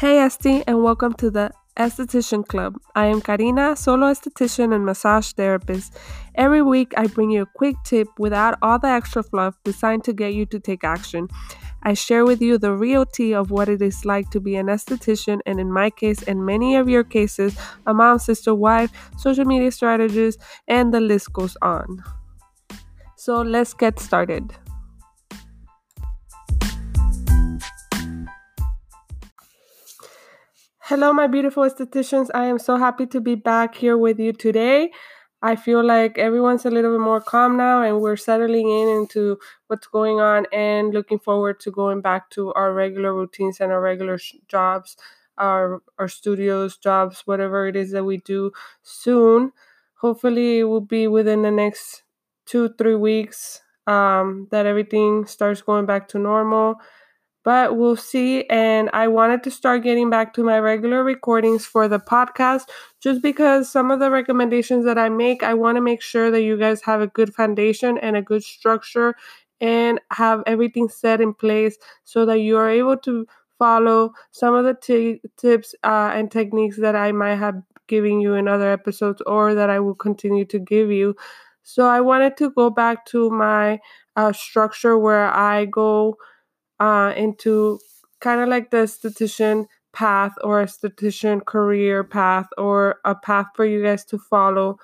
Hey, Esty, and welcome to the Esthetician Club. I am Karina, solo esthetician and massage therapist. Every week, I bring you a quick tip without all the extra fluff designed to get you to take action. I share with you the real tea of what it is like to be an esthetician, and in my case, and many of your cases, a mom, sister, wife, social media strategist, and the list goes on. So let's get started. Hello, my beautiful estheticians. I am so happy to be back here with you today. I feel like everyone's a little bit more calm now and we're settling in into what's going on and looking forward to going back to our regular routines and our regular sh- jobs, our our studios, jobs, whatever it is that we do soon. Hopefully, it will be within the next two, three weeks um, that everything starts going back to normal but we'll see. And I wanted to start getting back to my regular recordings for the podcast just because some of the recommendations that I make, I want to make sure that you guys have a good foundation and a good structure and have everything set in place so that you are able to follow some of the t- tips uh, and techniques that I might have given you in other episodes or that I will continue to give you. So I wanted to go back to my uh, structure where I go uh, into kind of like the esthetician path or esthetician career path or a path for you guys to follow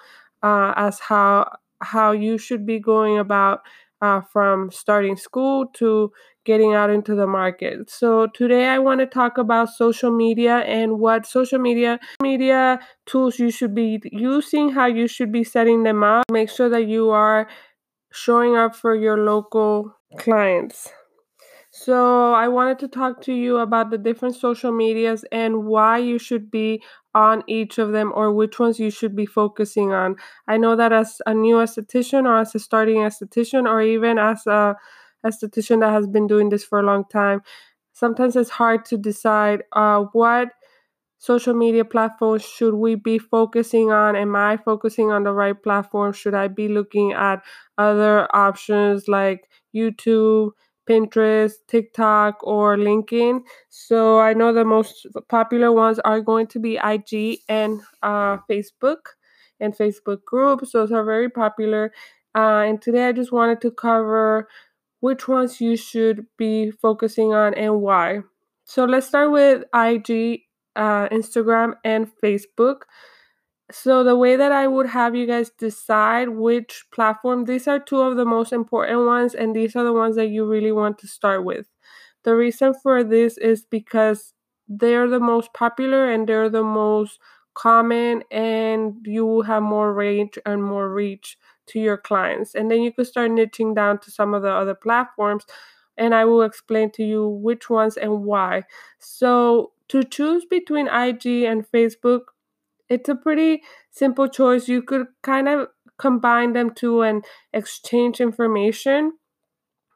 uh, as how how you should be going about uh, from starting school to getting out into the market. So today I want to talk about social media and what social media media tools you should be using, how you should be setting them up. Make sure that you are showing up for your local clients. So, I wanted to talk to you about the different social medias and why you should be on each of them or which ones you should be focusing on. I know that as a new esthetician or as a starting esthetician or even as a esthetician that has been doing this for a long time, sometimes it's hard to decide uh, what social media platforms should we be focusing on am i focusing on the right platform should i be looking at other options like youtube Pinterest, TikTok, or LinkedIn. So I know the most popular ones are going to be IG and uh, Facebook and Facebook groups. Those are very popular. Uh, and today I just wanted to cover which ones you should be focusing on and why. So let's start with IG, uh, Instagram, and Facebook. So the way that I would have you guys decide which platform, these are two of the most important ones, and these are the ones that you really want to start with. The reason for this is because they're the most popular and they're the most common, and you will have more range and more reach to your clients. And then you could start niching down to some of the other platforms, and I will explain to you which ones and why. So to choose between IG and Facebook, it's a pretty simple choice. You could kind of combine them to and exchange information.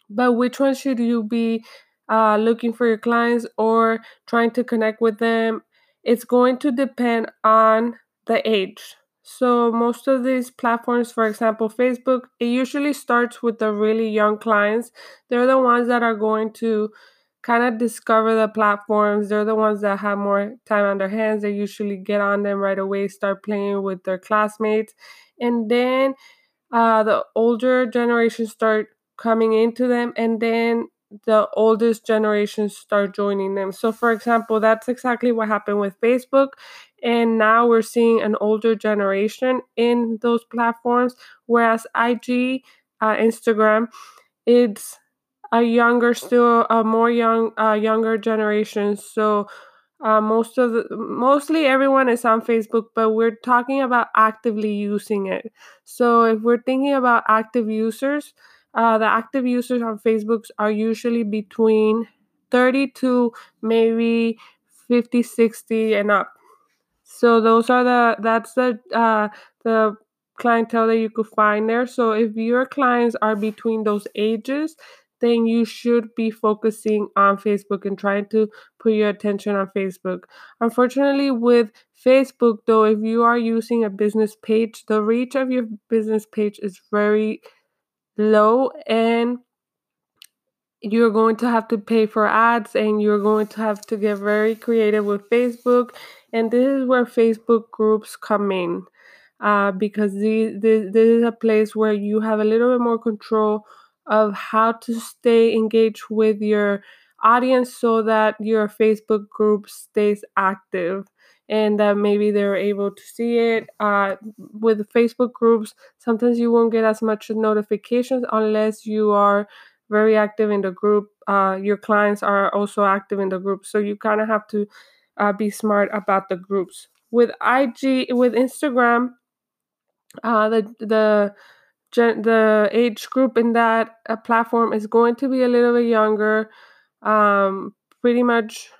But which one should you be uh, looking for your clients or trying to connect with them? It's going to depend on the age. So, most of these platforms, for example, Facebook, it usually starts with the really young clients. They're the ones that are going to kind of discover the platforms. They're the ones that have more time on their hands. They usually get on them right away, start playing with their classmates. And then uh, the older generations start coming into them. And then the oldest generations start joining them. So, for example, that's exactly what happened with Facebook. And now we're seeing an older generation in those platforms, whereas IG, uh, Instagram, it's a younger still a more young uh, younger generation. So uh, most of the mostly everyone is on facebook but we're talking about actively using it. So if we're thinking about active users uh, the active users on facebook are usually between 30 to maybe 50 60 and up. So those are the that's the uh, the clientele that you could find there. So if your clients are between those ages then you should be focusing on Facebook and trying to put your attention on Facebook. Unfortunately, with Facebook, though, if you are using a business page, the reach of your business page is very low and you're going to have to pay for ads and you're going to have to get very creative with Facebook. And this is where Facebook groups come in uh, because the, the, this is a place where you have a little bit more control of how to stay engaged with your audience so that your Facebook group stays active and that maybe they're able to see it. Uh, with Facebook groups, sometimes you won't get as much notifications unless you are very active in the group. Uh, your clients are also active in the group, so you kind of have to uh, be smart about the groups. With IG, with Instagram, uh, the the the age group in that uh, platform is going to be a little bit younger. Um, pretty much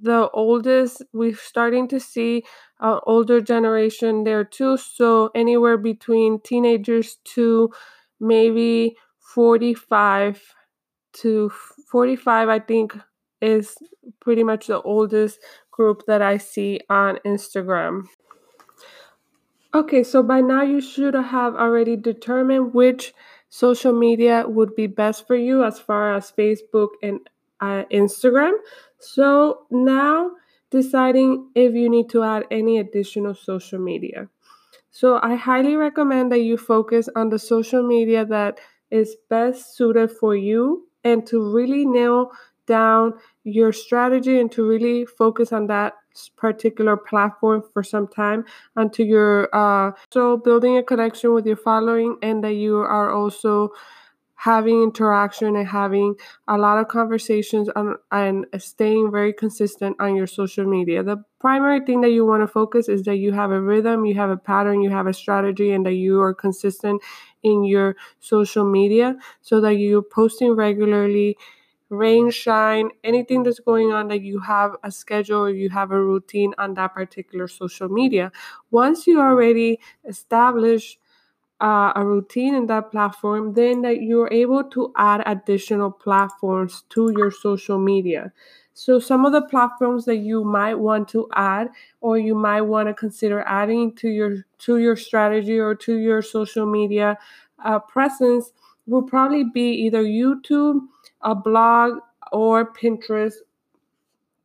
the oldest we're starting to see uh, older generation there too so anywhere between teenagers to maybe 45 to 45 i think is pretty much the oldest group that i see on instagram okay so by now you should have already determined which social media would be best for you as far as facebook and uh, instagram so now deciding if you need to add any additional social media. So I highly recommend that you focus on the social media that is best suited for you and to really nail down your strategy and to really focus on that particular platform for some time until you're uh, so building a connection with your following and that you are also having interaction and having a lot of conversations on, and staying very consistent on your social media. The primary thing that you want to focus is that you have a rhythm, you have a pattern, you have a strategy, and that you are consistent in your social media so that you're posting regularly. Rain, shine, anything that's going on that you have a schedule or you have a routine on that particular social media. Once you already establish uh, a routine in that platform, then that you're able to add additional platforms to your social media. So some of the platforms that you might want to add or you might want to consider adding to your to your strategy or to your social media uh, presence will probably be either YouTube, a blog, or Pinterest.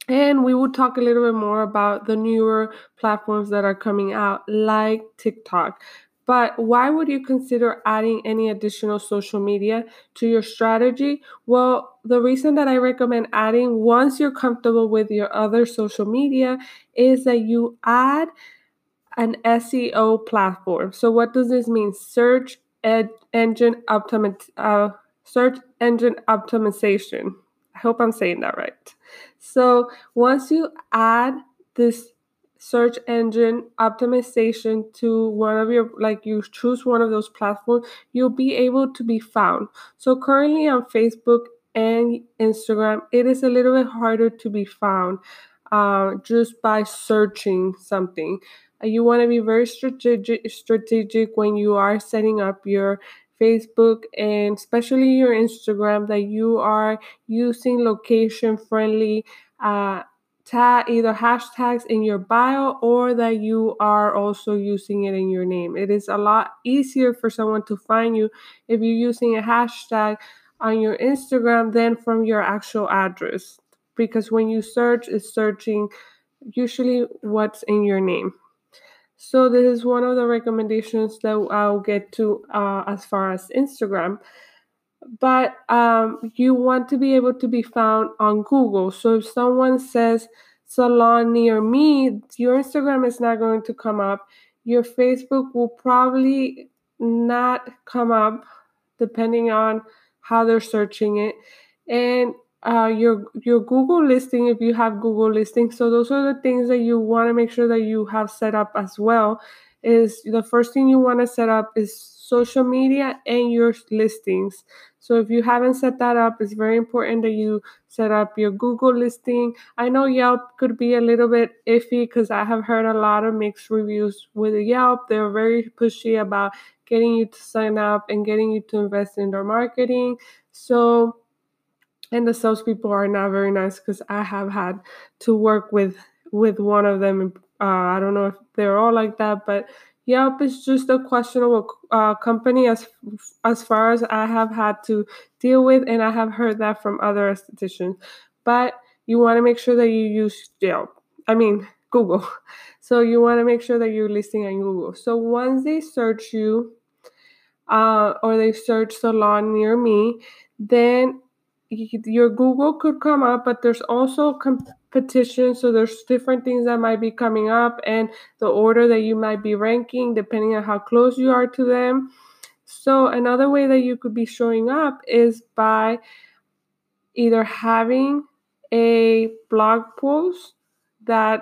And we will talk a little bit more about the newer platforms that are coming out, like TikTok. But why would you consider adding any additional social media to your strategy? Well, the reason that I recommend adding once you're comfortable with your other social media is that you add an SEO platform. So what does this mean? Search ed- engine optimi- uh, search engine optimization. I hope I'm saying that right. So once you add this search engine optimization to one of your like you choose one of those platforms you'll be able to be found so currently on facebook and instagram it is a little bit harder to be found uh, just by searching something you want to be very strategic strategic when you are setting up your Facebook and especially your Instagram that you are using location friendly uh, tag either hashtags in your bio or that you are also using it in your name. It is a lot easier for someone to find you if you're using a hashtag on your Instagram than from your actual address because when you search it's searching usually what's in your name. So this is one of the recommendations that I'll get to uh, as far as Instagram but um, you want to be able to be found on Google. So if someone says salon near me, your Instagram is not going to come up. Your Facebook will probably not come up depending on how they're searching it. And uh, your your Google listing, if you have Google listing, so those are the things that you want to make sure that you have set up as well. Is the first thing you want to set up is social media and your listings. So if you haven't set that up, it's very important that you set up your Google listing. I know Yelp could be a little bit iffy because I have heard a lot of mixed reviews with Yelp. They're very pushy about getting you to sign up and getting you to invest in their marketing. So and the salespeople are not very nice because I have had to work with with one of them. Uh, I don't know if they're all like that, but Yelp is just a questionable uh, company as as far as I have had to deal with, and I have heard that from other estheticians. But you want to make sure that you use Yelp. I mean Google. So you want to make sure that you're listing on Google. So once they search you, uh, or they search salon near me, then your Google could come up, but there's also competition. So there's different things that might be coming up and the order that you might be ranking depending on how close you are to them. So another way that you could be showing up is by either having a blog post that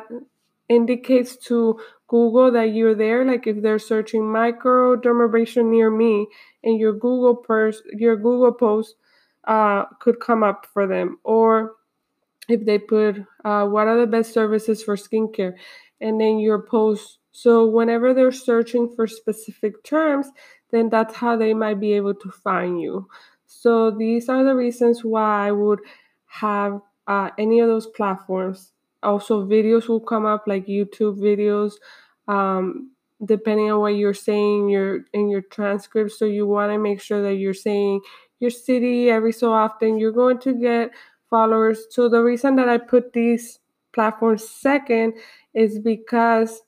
indicates to Google that you're there. Like if they're searching microdermabrasion near me, and your Google pers- your Google post uh, could come up for them, or if they put uh, what are the best services for skincare, and then your post. So whenever they're searching for specific terms, then that's how they might be able to find you. So these are the reasons why I would have uh, any of those platforms also videos will come up like youtube videos um, depending on what you're saying your in your transcript so you want to make sure that you're saying your city every so often you're going to get followers so the reason that i put these platforms second is because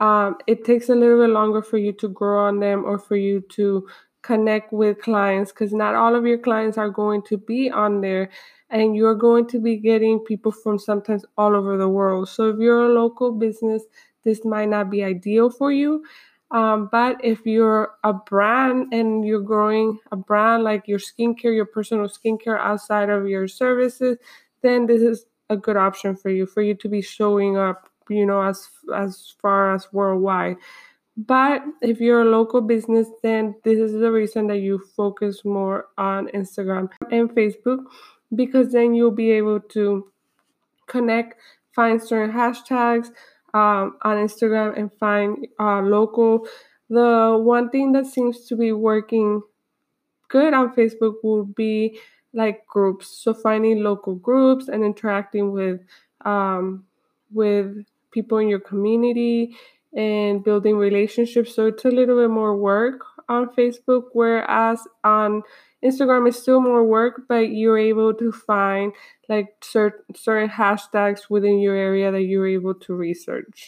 um, it takes a little bit longer for you to grow on them or for you to connect with clients because not all of your clients are going to be on there and you're going to be getting people from sometimes all over the world. So if you're a local business, this might not be ideal for you. Um, but if you're a brand and you're growing a brand like your skincare, your personal skincare outside of your services, then this is a good option for you for you to be showing up, you know, as as far as worldwide. But if you're a local business, then this is the reason that you focus more on Instagram and Facebook because then you'll be able to connect, find certain hashtags um, on Instagram and find uh, local. The one thing that seems to be working good on Facebook will be like groups. So finding local groups and interacting with um, with people in your community and building relationships. So it's a little bit more work on Facebook, whereas on Instagram is still more work, but you're able to find like certain certain hashtags within your area that you're able to research.